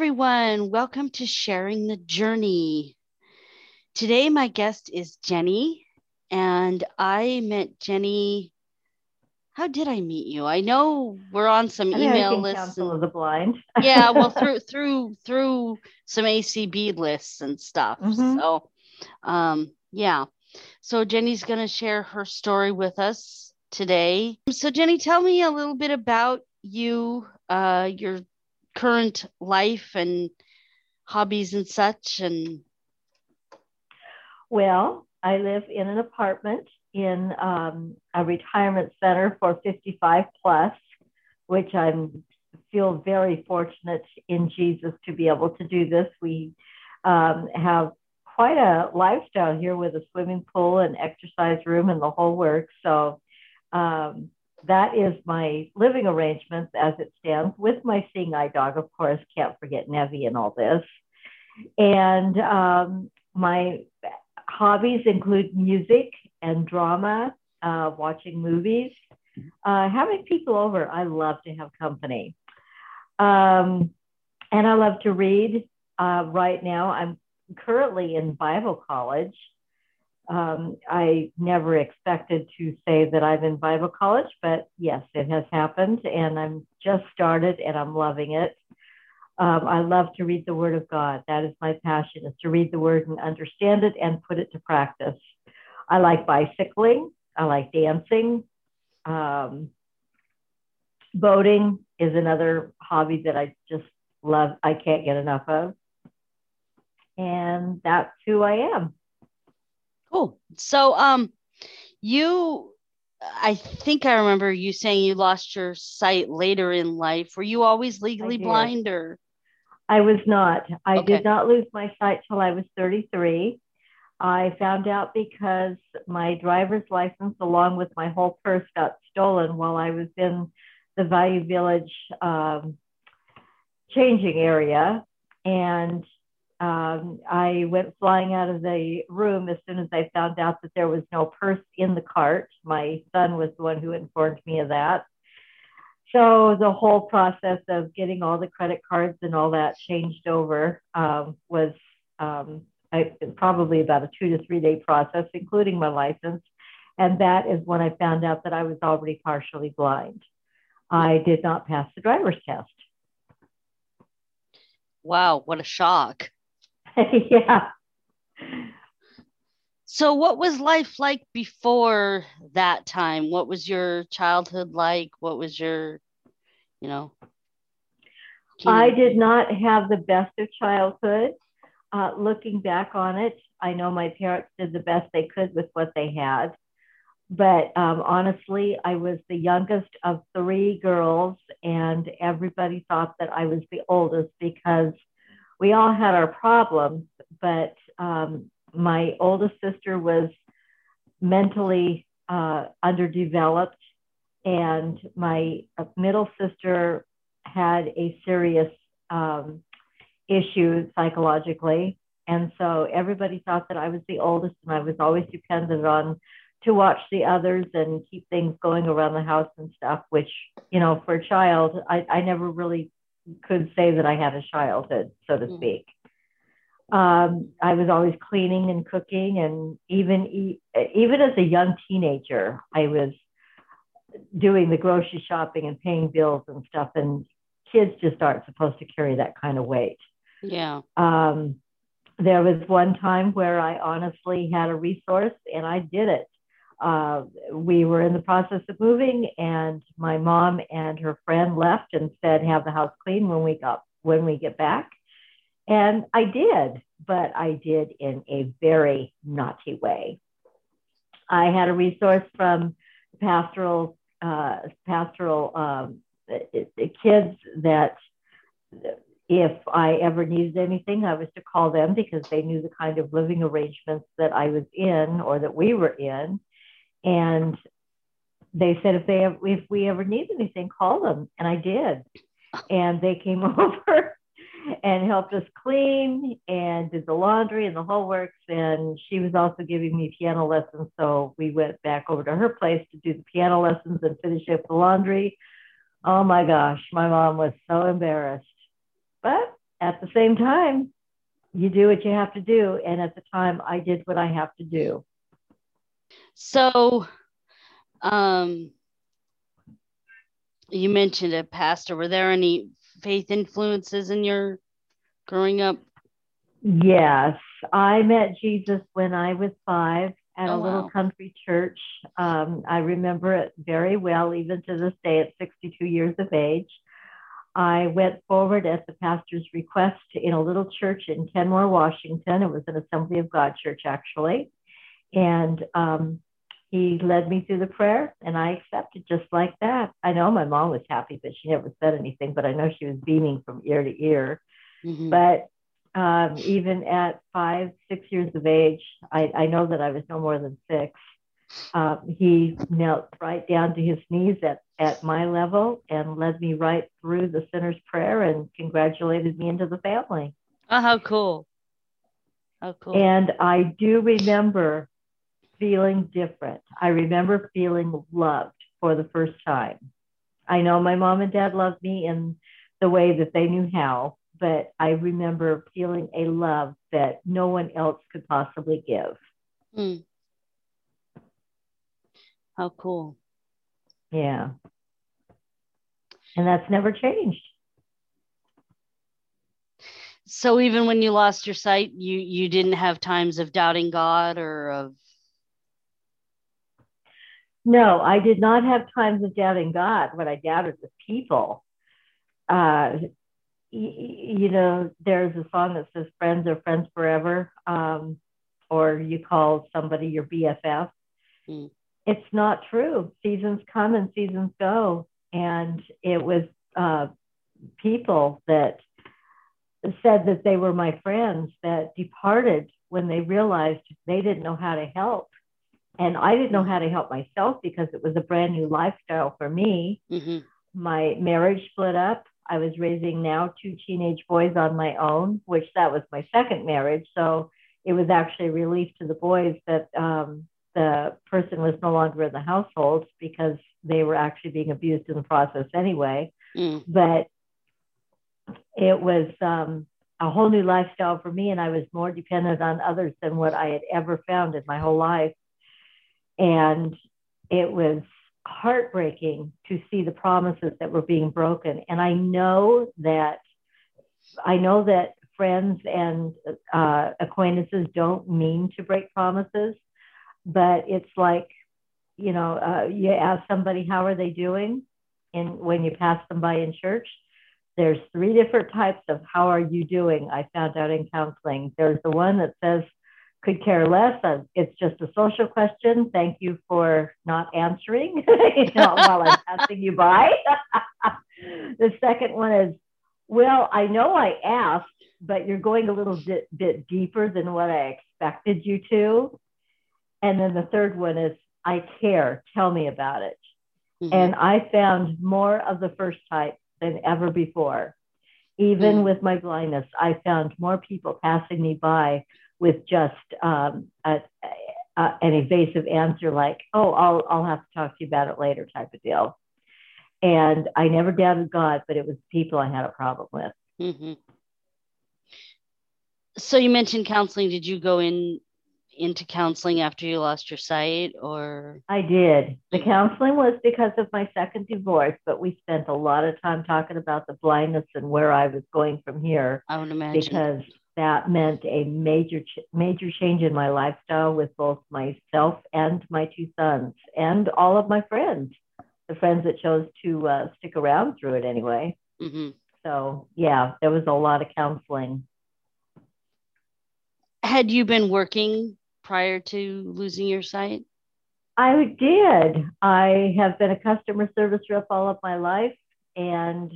everyone. Welcome to Sharing the Journey. Today, my guest is Jenny, and I met Jenny. How did I meet you? I know we're on some email lists. Council of the Blind. yeah, well, through through through some ACB lists and stuff. Mm-hmm. So, um, yeah. So Jenny's going to share her story with us today. So, Jenny, tell me a little bit about you, uh, your current life and hobbies and such and well i live in an apartment in um, a retirement center for 55 plus which i'm feel very fortunate in jesus to be able to do this. We um, have quite a lifestyle here with a swimming pool and exercise room and the whole works. So um, that is my living arrangements as it stands with my seeing eye dog, of course, can't forget Nevi and all this. And um, my hobbies include music and drama, uh, watching movies, uh, having people over. I love to have company. Um, and I love to read. Uh, right now, I'm currently in Bible college um, I never expected to say that I'm in Bible college, but yes, it has happened, and I'm just started, and I'm loving it. Um, I love to read the Word of God. That is my passion: is to read the Word and understand it and put it to practice. I like bicycling. I like dancing. Um, boating is another hobby that I just love. I can't get enough of, and that's who I am. Cool. So, um, you, I think I remember you saying you lost your sight later in life. Were you always legally blind or? I was not. I okay. did not lose my sight till I was 33. I found out because my driver's license, along with my whole purse, got stolen while I was in the Value Village um, changing area. And um, I went flying out of the room as soon as I found out that there was no purse in the cart. My son was the one who informed me of that. So the whole process of getting all the credit cards and all that changed over um, was um, I, probably about a two to three day process, including my license. And that is when I found out that I was already partially blind. I did not pass the driver's test. Wow, what a shock. yeah. So, what was life like before that time? What was your childhood like? What was your, you know? I did not have the best of childhood. Uh, looking back on it, I know my parents did the best they could with what they had. But um, honestly, I was the youngest of three girls, and everybody thought that I was the oldest because we all had our problems, but um, my oldest sister was mentally uh, underdeveloped, and my uh, middle sister had a serious um, issue psychologically. And so everybody thought that I was the oldest, and I was always dependent on to watch the others and keep things going around the house and stuff, which, you know, for a child, I, I never really could say that I had a childhood, so to mm. speak. Um, I was always cleaning and cooking, and even even as a young teenager, I was doing the grocery shopping and paying bills and stuff. And kids just aren't supposed to carry that kind of weight. Yeah. Um, there was one time where I honestly had a resource and I did it uh, we were in the process of moving, and my mom and her friend left and said, "Have the house clean when we got when we get back." And I did, but I did in a very naughty way. I had a resource from pastoral uh, pastoral um, kids that if I ever needed anything, I was to call them because they knew the kind of living arrangements that I was in or that we were in. And they said if they have, if we ever need anything, call them. And I did. And they came over and helped us clean and did the laundry and the whole works. And she was also giving me piano lessons. So we went back over to her place to do the piano lessons and finish up the laundry. Oh my gosh, my mom was so embarrassed. But at the same time, you do what you have to do. And at the time, I did what I have to do. So, um, you mentioned a pastor. Were there any faith influences in your growing up? Yes, I met Jesus when I was five at oh, a little wow. country church. Um, I remember it very well, even to this day at 62 years of age. I went forward at the pastor's request in a little church in Kenmore, Washington. It was an Assembly of God church, actually. And um, he led me through the prayer, and I accepted just like that. I know my mom was happy, but she never said anything, but I know she was beaming from ear to ear. Mm-hmm. But um, even at five, six years of age, I, I know that I was no more than six. Uh, he knelt right down to his knees at, at my level and led me right through the sinner's prayer and congratulated me into the family. Oh, how cool. How cool. And I do remember feeling different. I remember feeling loved for the first time. I know my mom and dad loved me in the way that they knew how, but I remember feeling a love that no one else could possibly give. Mm. How cool. Yeah. And that's never changed. So even when you lost your sight, you you didn't have times of doubting God or of No, I did not have times of doubting God. What I doubted was people. Uh, you know, there's a song that says friends are friends forever, um, or you call somebody your BFF. Mm. It's not true. Seasons come and seasons go. And it was uh, people that said that they were my friends that departed when they realized they didn't know how to help. And I didn't know how to help myself because it was a brand new lifestyle for me. Mm-hmm. My marriage split up. I was raising now two teenage boys on my own, which that was my second marriage. So it was actually a relief to the boys that um, the person was no longer in the household because they were actually being abused in the process anyway. Mm. But it was um, a whole new lifestyle for me, and I was more dependent on others than what I had ever found in my whole life. And it was heartbreaking to see the promises that were being broken. And I know that I know that friends and uh, acquaintances don't mean to break promises, but it's like, you know, uh, you ask somebody how are they doing, and when you pass them by in church, there's three different types of how are you doing. I found out in counseling. There's the one that says could care less. Uh, it's just a social question. Thank you for not answering while I'm passing you by. the second one is, well, I know I asked, but you're going a little bit, bit deeper than what I expected you to. And then the third one is, I care. Tell me about it. Mm-hmm. And I found more of the first type than ever before. Even mm-hmm. with my blindness, I found more people passing me by with just um, a, a, an evasive answer like, "Oh, I'll I'll have to talk to you about it later," type of deal. And I never doubted God, but it was people I had a problem with. Mm-hmm. So you mentioned counseling. Did you go in into counseling after you lost your sight, or? I did. The counseling was because of my second divorce, but we spent a lot of time talking about the blindness and where I was going from here. I would imagine because that meant a major major change in my lifestyle with both myself and my two sons and all of my friends the friends that chose to uh, stick around through it anyway. Mm-hmm. so yeah there was a lot of counseling. Had you been working prior to losing your sight? I did. I have been a customer service rep all of my life and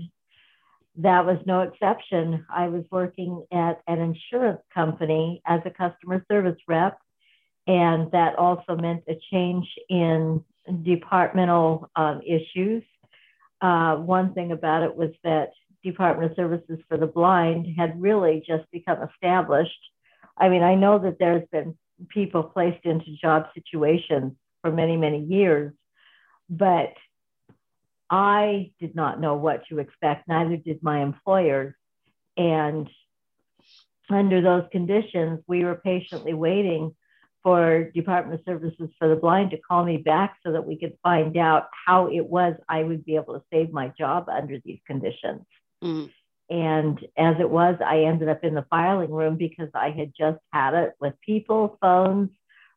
that was no exception. I was working at an insurance company as a customer service rep, and that also meant a change in departmental um, issues. Uh, one thing about it was that Department of Services for the Blind had really just become established. I mean, I know that there's been people placed into job situations for many, many years, but I did not know what to expect, neither did my employers. And under those conditions, we were patiently waiting for Department of Services for the Blind to call me back so that we could find out how it was I would be able to save my job under these conditions. Mm. And as it was, I ended up in the filing room because I had just had it with people, phones,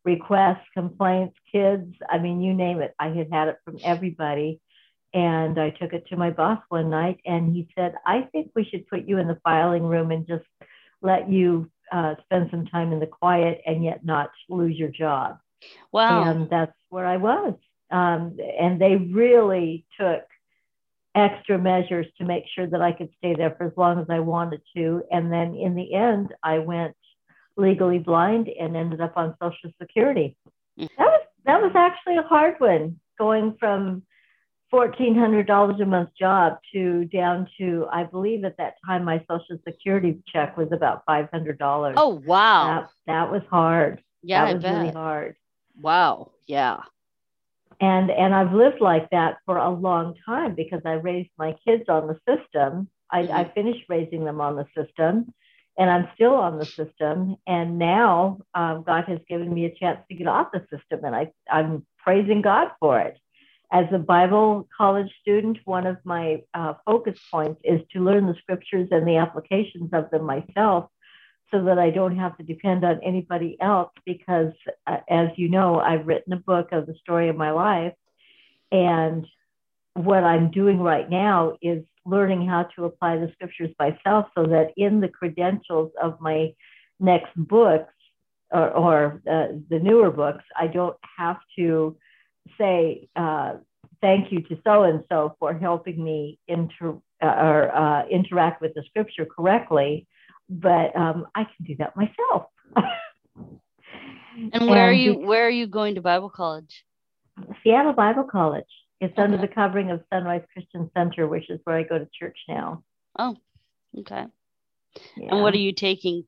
requests, complaints, kids. I mean, you name it. I had had it from everybody. And I took it to my boss one night and he said, I think we should put you in the filing room and just let you uh, spend some time in the quiet and yet not lose your job. Wow. And that's where I was. Um, and they really took extra measures to make sure that I could stay there for as long as I wanted to. And then in the end, I went legally blind and ended up on Social Security. Mm. That was that was actually a hard one, going from fourteen hundred dollars a month job to down to I believe at that time my Social Security check was about five hundred dollars. Oh wow, that, that was hard. Yeah, that I was bet. really hard. Wow, yeah and and I've lived like that for a long time because I raised my kids on the system. I, mm-hmm. I finished raising them on the system, and I'm still on the system. And now um, God has given me a chance to get off the system, and I I'm praising God for it. As a Bible college student, one of my uh, focus points is to learn the scriptures and the applications of them myself so that I don't have to depend on anybody else. Because, uh, as you know, I've written a book of the story of my life. And what I'm doing right now is learning how to apply the scriptures myself so that in the credentials of my next books or, or uh, the newer books, I don't have to say, uh, thank you to so and so for helping me inter- uh, or uh, interact with the scripture correctly but um, I can do that myself. and where and are you? Where are you going to Bible college? Seattle Bible College. It's okay. under the covering of Sunrise Christian Center, which is where I go to church now. Oh, okay. Yeah. And what are you taking?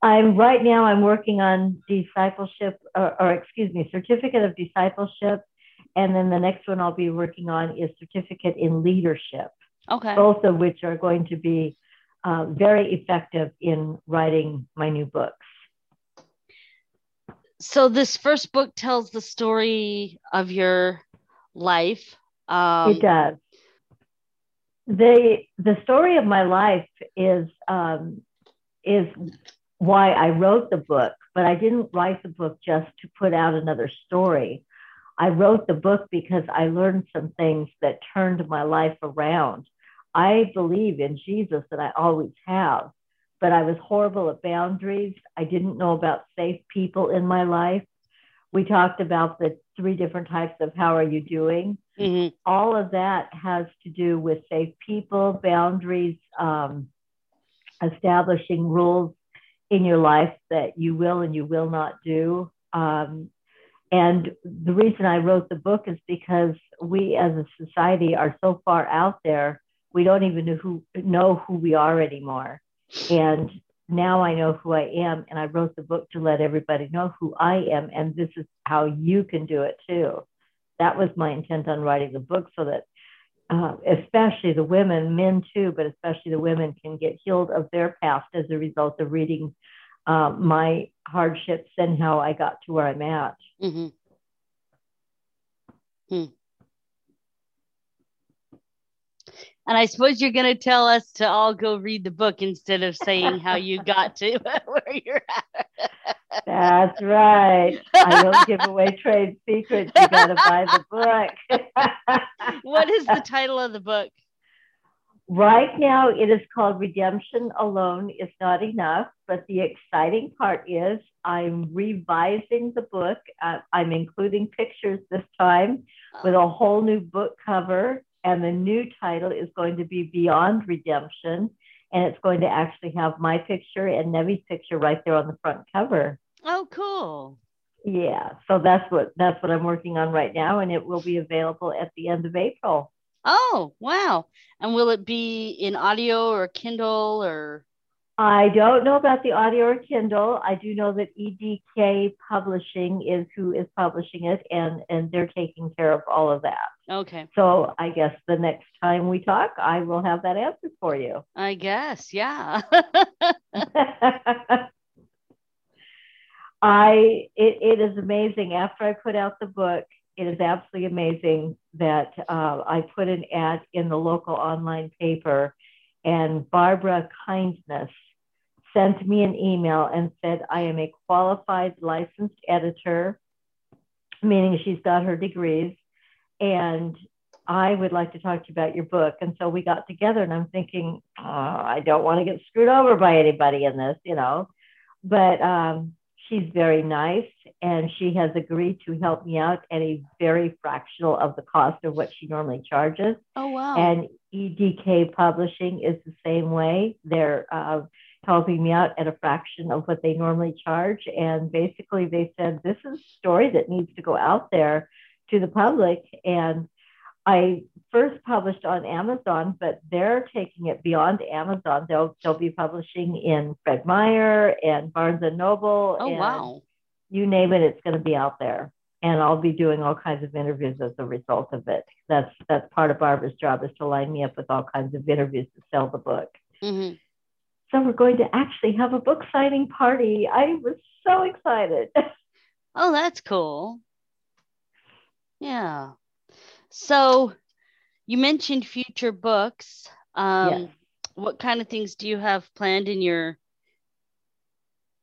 I'm right now. I'm working on discipleship, or, or excuse me, certificate of discipleship, and then the next one I'll be working on is certificate in leadership. Okay. Both of which are going to be uh, very effective in writing my new books. So, this first book tells the story of your life. Um, it does. The, the story of my life is, um, is why I wrote the book, but I didn't write the book just to put out another story. I wrote the book because I learned some things that turned my life around. I believe in Jesus that I always have, but I was horrible at boundaries. I didn't know about safe people in my life. We talked about the three different types of how are you doing. Mm-hmm. All of that has to do with safe people, boundaries, um, establishing rules in your life that you will and you will not do. Um, and the reason I wrote the book is because we as a society are so far out there we don't even know who know who we are anymore. And now I know who I am, and I wrote the book to let everybody know who I am, and this is how you can do it too. That was my intent on writing the book, so that uh, especially the women, men too, but especially the women can get healed of their past as a result of reading uh, my hardships and how I got to where I'm at. Mm-hmm. Hmm. And I suppose you're going to tell us to all go read the book instead of saying how you got to where you're at. That's right. I don't give away trade secrets. You got to buy the book. what is the title of the book? Right now, it is called Redemption Alone is Not Enough. But the exciting part is I'm revising the book. Uh, I'm including pictures this time with a whole new book cover and the new title is going to be Beyond Redemption. And it's going to actually have my picture and Nevi's picture right there on the front cover. Oh, cool. Yeah. So that's what that's what I'm working on right now. And it will be available at the end of April. Oh, wow. And will it be in audio or Kindle or I don't know about the audio or Kindle. I do know that EDK Publishing is who is publishing it, and and they're taking care of all of that. Okay. So I guess the next time we talk, I will have that answer for you. I guess, yeah. I it, it is amazing. After I put out the book, it is absolutely amazing that uh, I put an ad in the local online paper, and Barbara Kindness sent me an email and said, I am a qualified licensed editor, meaning she's got her degrees, and I would like to talk to you about your book. And so we got together, and I'm thinking, oh, I don't want to get screwed over by anybody in this, you know. But um, she's very nice, and she has agreed to help me out at a very fractional of the cost of what she normally charges. Oh, wow. And EDK Publishing is the same way. They're uh, helping me out at a fraction of what they normally charge. And basically, they said, This is a story that needs to go out there to the public. And I first published on Amazon, but they're taking it beyond Amazon. They'll they'll be publishing in Fred Meyer and Barnes and Noble. Oh and wow! You name it, it's going to be out there, and I'll be doing all kinds of interviews as a result of it. That's that's part of Barbara's job is to line me up with all kinds of interviews to sell the book. Mm-hmm. So we're going to actually have a book signing party. I was so excited. Oh, that's cool. Yeah. So you mentioned future books. Um. What kind of things do you have planned in your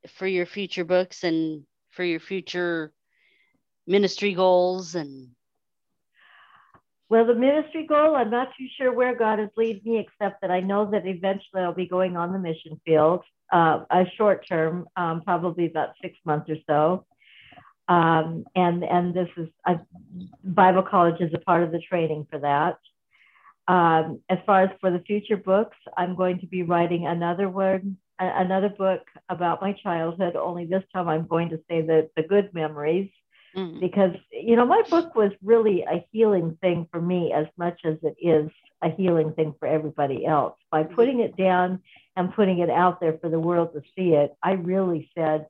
for your future books and for your future ministry goals and Well, the ministry goal, I'm not too sure where God is leading me, except that I know that eventually I'll be going on the mission field, uh, a short term, um, probably about six months or so. Um, and and this is a, Bible college is a part of the training for that. Um, as far as for the future books, I'm going to be writing another one, a- another book about my childhood. Only this time, I'm going to say the the good memories Mm, because you know my book was really a healing thing for me as much as it is a healing thing for everybody else by putting it down and putting it out there for the world to see it i really said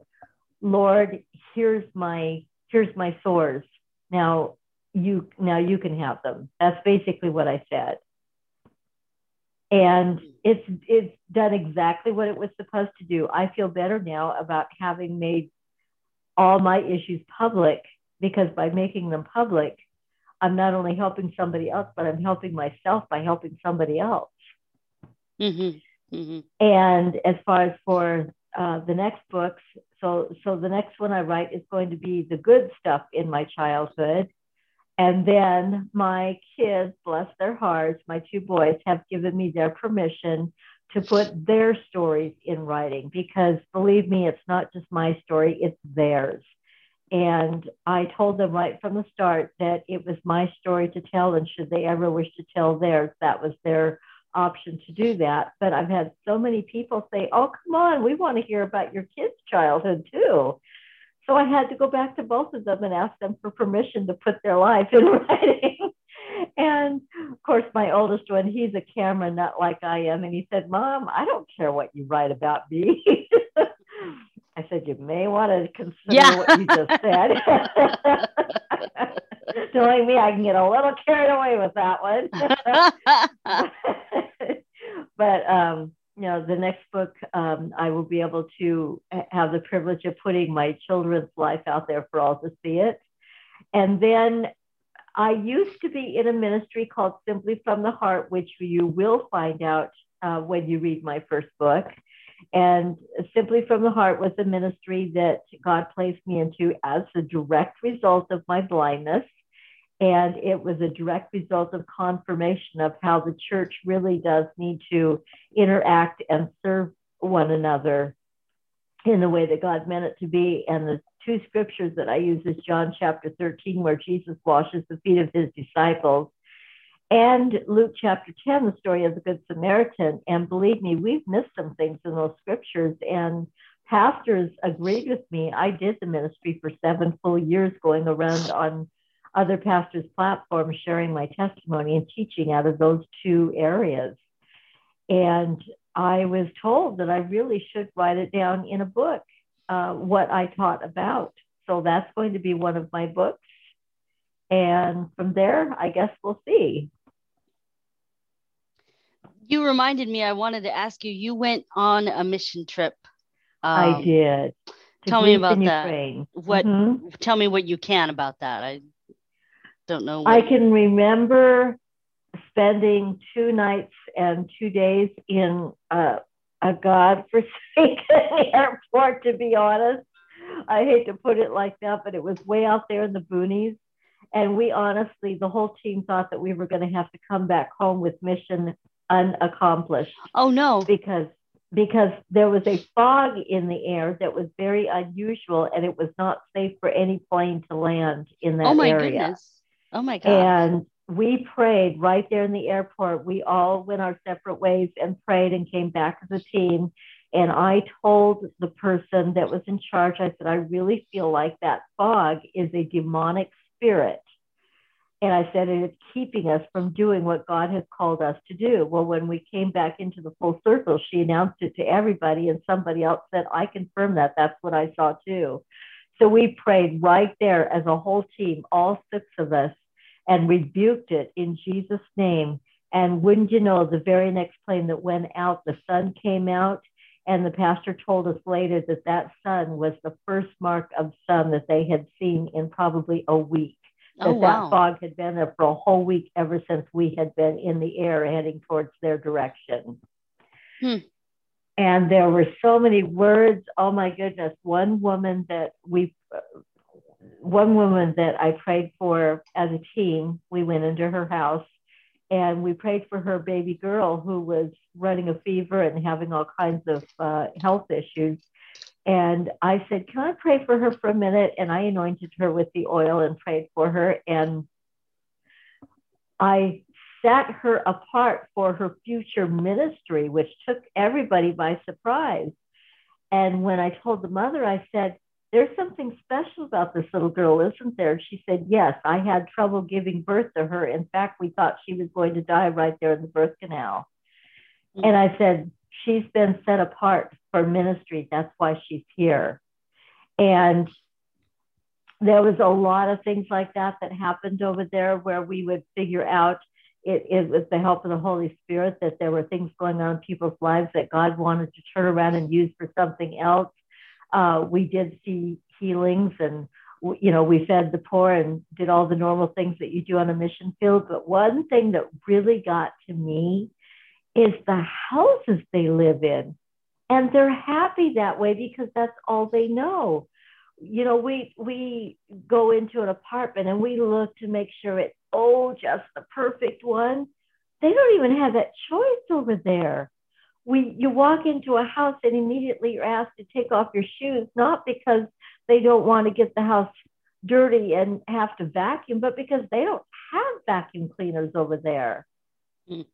lord here's my here's my sores. Now you now you can have them. That's basically what i said. And it's it's done exactly what it was supposed to do. I feel better now about having made all my issues public because by making them public, I'm not only helping somebody else, but I'm helping myself by helping somebody else. mhm, mhm. And as far as for uh, the next books, so so the next one I write is going to be the good stuff in my childhood, and then my kids, bless their hearts, my two boys have given me their permission to put their stories in writing because believe me, it's not just my story, it's theirs. And I told them right from the start that it was my story to tell, and should they ever wish to tell theirs, that was their option to do that. But I've had so many people say, Oh, come on, we want to hear about your kids' childhood too. So I had to go back to both of them and ask them for permission to put their life in writing. and of course, my oldest one, he's a camera nut like I am. And he said, Mom, I don't care what you write about me. I said, You may want to consider Yeah. what you just said. Knowing me, I can get a little carried away with that one. but um, you know, the next book, um, I will be able to have the privilege of putting my children's life out there for all to see it. And then I used to be in a ministry called Simply from the Heart, which you will find out uh, when you read my first book. And Simply from the Heart was a ministry that God placed me into as a direct result of my blindness. And it was a direct result of confirmation of how the church really does need to interact and serve one another in the way that God meant it to be. And the two scriptures that I use is John chapter 13, where Jesus washes the feet of his disciples, and Luke chapter 10, the story of the Good Samaritan. And believe me, we've missed some things in those scriptures. And pastors agreed with me. I did the ministry for seven full years, going around on other pastors' platforms, sharing my testimony and teaching out of those two areas. And I was told that I really should write it down in a book, uh, what I taught about. So that's going to be one of my books. And from there, I guess we'll see. You reminded me, I wanted to ask you, you went on a mission trip. Um, I did. Tell me about that. Ukraine. What? Mm-hmm. Tell me what you can about that. I don't know. I can remember spending two nights and two days in uh, a godforsaken airport, to be honest. I hate to put it like that, but it was way out there in the boonies. And we honestly, the whole team thought that we were going to have to come back home with mission unaccomplished. Oh, no. Because because there was a fog in the air that was very unusual and it was not safe for any plane to land in that area. Oh my area. goodness. Oh my god. And we prayed right there in the airport. We all went our separate ways and prayed and came back as a team. And I told the person that was in charge, I said, I really feel like that fog is a demonic spirit. And I said, it's keeping us from doing what God has called us to do. Well, when we came back into the full circle, she announced it to everybody, and somebody else said, I confirm that. That's what I saw too. So we prayed right there as a whole team, all six of us, and rebuked it in Jesus' name. And wouldn't you know, the very next plane that went out, the sun came out. And the pastor told us later that that sun was the first mark of sun that they had seen in probably a week. Oh, that wow. that fog had been there for a whole week ever since we had been in the air heading towards their direction. Hmm. And there were so many words. Oh my goodness. One woman that we, one woman that I prayed for as a team, we went into her house and we prayed for her baby girl who was running a fever and having all kinds of uh, health issues. And I said, Can I pray for her for a minute? And I anointed her with the oil and prayed for her. And I set her apart for her future ministry, which took everybody by surprise. And when I told the mother, I said, There's something special about this little girl, isn't there? She said, Yes, I had trouble giving birth to her. In fact, we thought she was going to die right there in the birth canal. Mm-hmm. And I said, She's been set apart for ministry. That's why she's here. And there was a lot of things like that that happened over there where we would figure out it, it with the help of the Holy Spirit that there were things going on in people's lives that God wanted to turn around and use for something else. Uh, we did see healings and you know we fed the poor and did all the normal things that you do on a mission field. But one thing that really got to me is the houses they live in. And they're happy that way because that's all they know. You know we we go into an apartment and we look to make sure it's oh just the perfect one. They don't even have that choice over there we you walk into a house and immediately you're asked to take off your shoes not because they don't want to get the house dirty and have to vacuum but because they don't have vacuum cleaners over there mm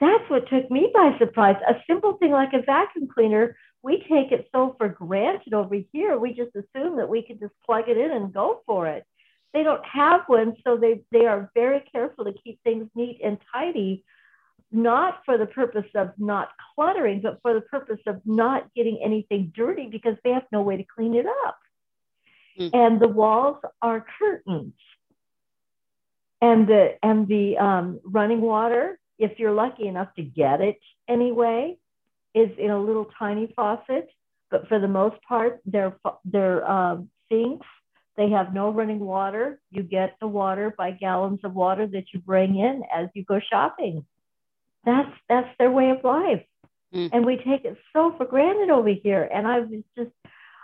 that's what took me by surprise. A simple thing like a vacuum cleaner, we take it so for granted over here. We just assume that we can just plug it in and go for it. They don't have one, so they, they are very careful to keep things neat and tidy, not for the purpose of not cluttering, but for the purpose of not getting anything dirty because they have no way to clean it up. Mm. And the walls are curtains. And the and the um, running water if you're lucky enough to get it anyway, is in a little tiny faucet. But for the most part, they're, they're um, sinks. They have no running water. You get the water by gallons of water that you bring in as you go shopping. That's that's their way of life. Mm. And we take it so for granted over here. And I was just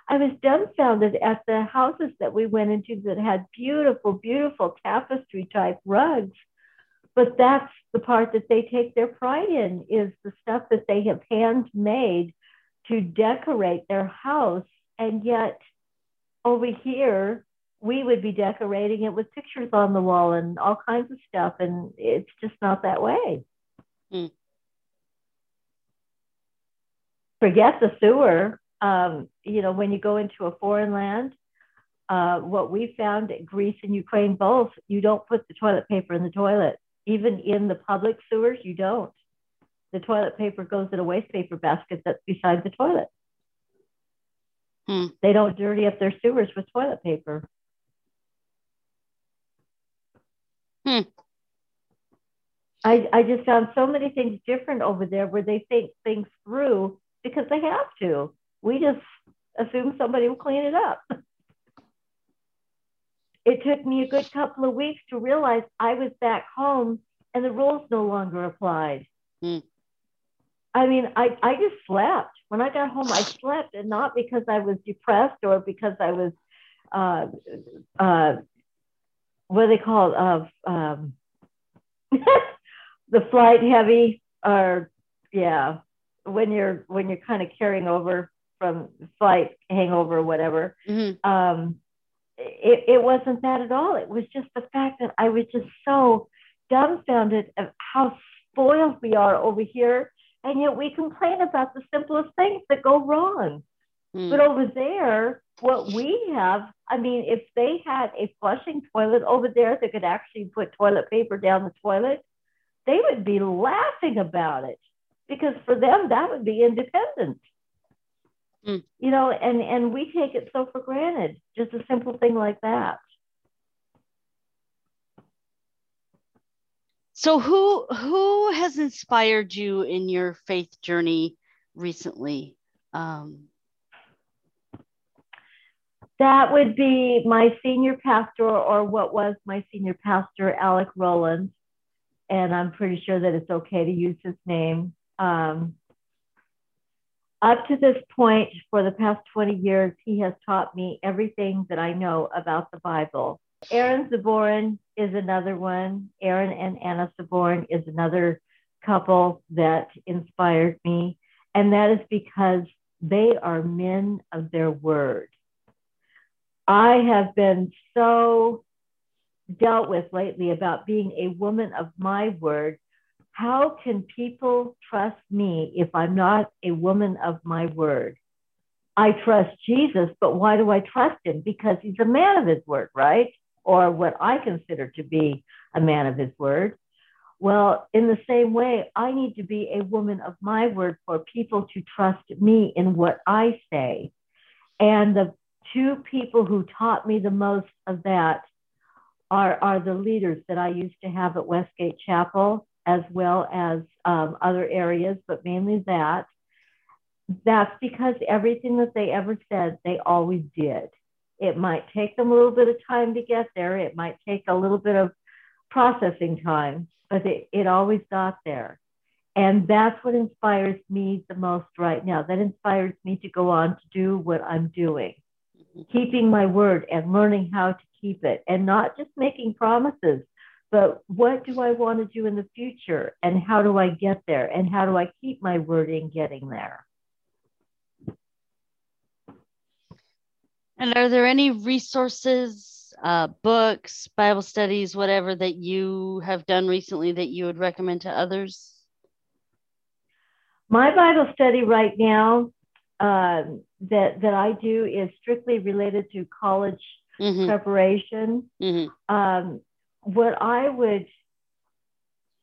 I was dumbfounded at the houses that we went into that had beautiful, beautiful tapestry type rugs but that's the part that they take their pride in is the stuff that they have handmade to decorate their house and yet over here we would be decorating it with pictures on the wall and all kinds of stuff and it's just not that way mm. forget the sewer um, you know when you go into a foreign land uh, what we found at greece and ukraine both you don't put the toilet paper in the toilet even in the public sewers, you don't. The toilet paper goes in a waste paper basket that's beside the toilet. Hmm. They don't dirty up their sewers with toilet paper. Hmm. I, I just found so many things different over there where they think things through because they have to. We just assume somebody will clean it up. It took me a good couple of weeks to realize I was back home and the rules no longer applied. Hmm. I mean, I, I just slept. When I got home, I slept, and not because I was depressed or because I was, uh, uh, what do they call it? Uh, um, the flight heavy, or yeah, when you're when you're kind of carrying over from flight hangover or whatever. Mm-hmm. Um, it, it wasn't that at all. It was just the fact that I was just so dumbfounded of how spoiled we are over here. And yet we complain about the simplest things that go wrong. Mm. But over there, what we have, I mean, if they had a flushing toilet over there that could actually put toilet paper down the toilet, they would be laughing about it because for them, that would be independent. Mm. You know, and, and we take it so for granted, just a simple thing like that. So who who has inspired you in your faith journey recently? Um, that would be my senior pastor, or what was my senior pastor, Alec Rowland. And I'm pretty sure that it's okay to use his name. Um, up to this point, for the past 20 years, he has taught me everything that I know about the Bible. Aaron Zaborin is another one. Aaron and Anna Zaborin is another couple that inspired me. And that is because they are men of their word. I have been so dealt with lately about being a woman of my word. How can people trust me if I'm not a woman of my word? I trust Jesus, but why do I trust him? Because he's a man of his word, right? Or what I consider to be a man of his word. Well, in the same way, I need to be a woman of my word for people to trust me in what I say. And the two people who taught me the most of that are, are the leaders that I used to have at Westgate Chapel, as well as um, other areas, but mainly that. That's because everything that they ever said, they always did. It might take them a little bit of time to get there. It might take a little bit of processing time, but it, it always got there. And that's what inspires me the most right now. That inspires me to go on to do what I'm doing, keeping my word and learning how to keep it and not just making promises, but what do I want to do in the future and how do I get there and how do I keep my word in getting there? And are there any resources, uh, books, Bible studies, whatever that you have done recently that you would recommend to others? My Bible study right now um, that that I do is strictly related to college Mhm, preparation. mhm, Um, what I would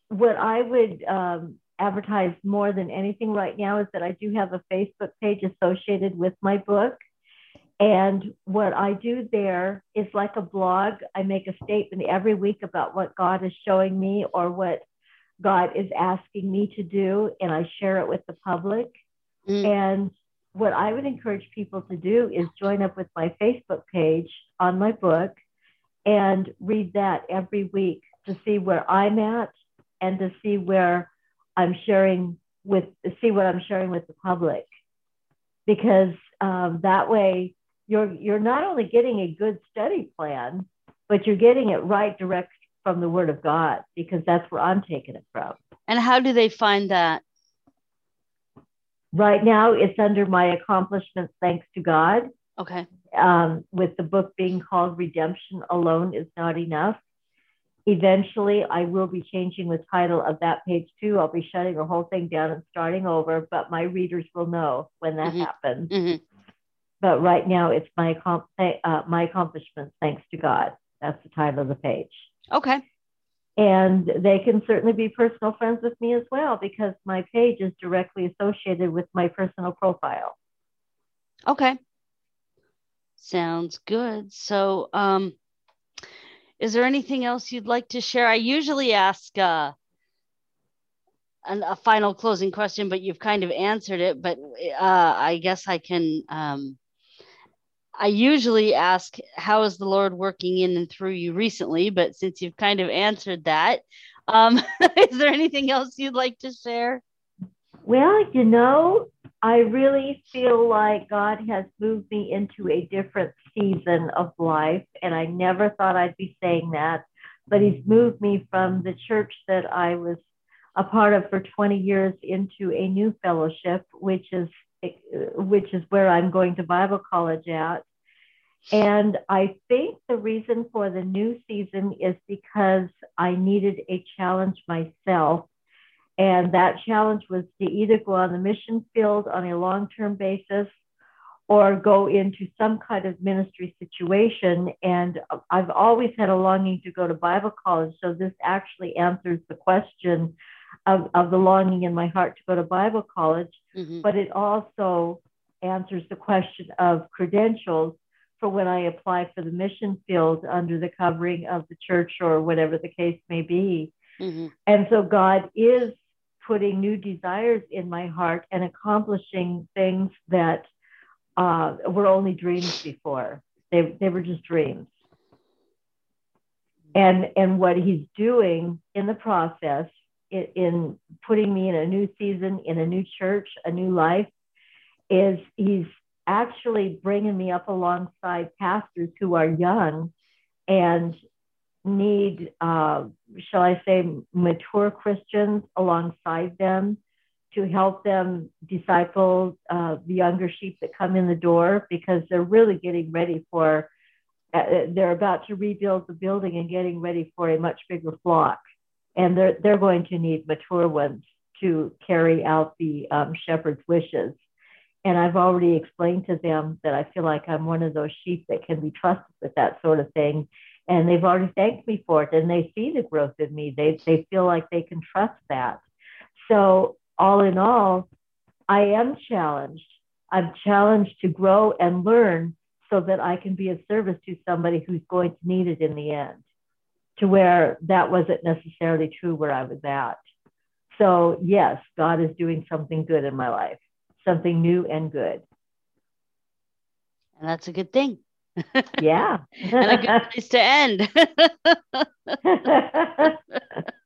what I would um, advertise more than anything right now is that I do have a Facebook page associated with my book. And what I do there is like a blog. I make a statement every week about what God is showing me or what God is asking me to do, and I share it with the public. mm, And what I would encourage people to do is join up with my Facebook page on my book and read that every week to see where I'm at and to see where I'm sharing with, see what I'm sharing with the public. Because um, that way you're, you're not only getting a good study plan, but you're getting it right direct from the Word of God because that's where I'm taking it from. And how do they find that? Right now, it's under my accomplishments, thanks to God. Okay. um, with the book being called Redemption Alone is Not Enough. Eventually, I will be changing the title of that page too. I'll be shutting the whole thing down and starting over, but my readers will know when that Mhm. happens. hmm But right now, it's my, uh, my accomplishments, thanks to God. That's the title of the page. Okay. And they can certainly be personal friends with me as well because my page is directly associated with my personal profile. Okay. Sounds good. So, um, is there anything else you'd like to share? I usually ask uh, an, a final closing question, but you've kind of answered it. But uh, I guess I can. Um, I usually ask, "How is the Lord working in and through you recently?" But since you've kind of answered that, um, is there anything else you'd like to share? Well, you know, I really feel like God has moved me into a different season of life, and I never thought I'd be saying that. But He's moved me from the church that I was a part of for 20 years into a new fellowship, which is which is where I'm going to Bible college at. And I think the reason for the new season is because I needed a challenge myself and that challenge was to either go on the mission field on a long term basis or go into some kind of ministry situation. And I've always had a longing to go to Bible college. So this actually answers the question of, of the longing in my heart to go to Bible college. Mm-hmm. But it also answers the question of credentials for when I apply for the mission field under the covering of the church or whatever the case may be. Mm-hmm. And so God is putting new desires in my heart and accomplishing things that uh, were only dreams before. They, they were just dreams. And, and what he's doing in the process, in, in putting me in a new season, in a new church, a new life, is he's actually bringing me up alongside pastors who are young and need, uh, shall I say, mature Christians alongside them to help them disciple uh, the younger sheep that come in the door because they're really getting ready for, uh, they're about to rebuild the building and getting ready for a much bigger flock. And they're, they're going to need mature ones to carry out the um, shepherd's wishes. And I've already explained to them that I feel like I'm one of those sheep that can be trusted with that sort of thing. And they've already thanked me for it and they see the growth in me. They, they feel like they can trust that. So all in all i am challenged. I'm challenged to grow and learn so that i can be of service to somebody who's going to need it in the end to where that wasn't necessarily true where i was at so yes god is doing something good in my life something new and good and that's a good thing yeah. and a good place to end.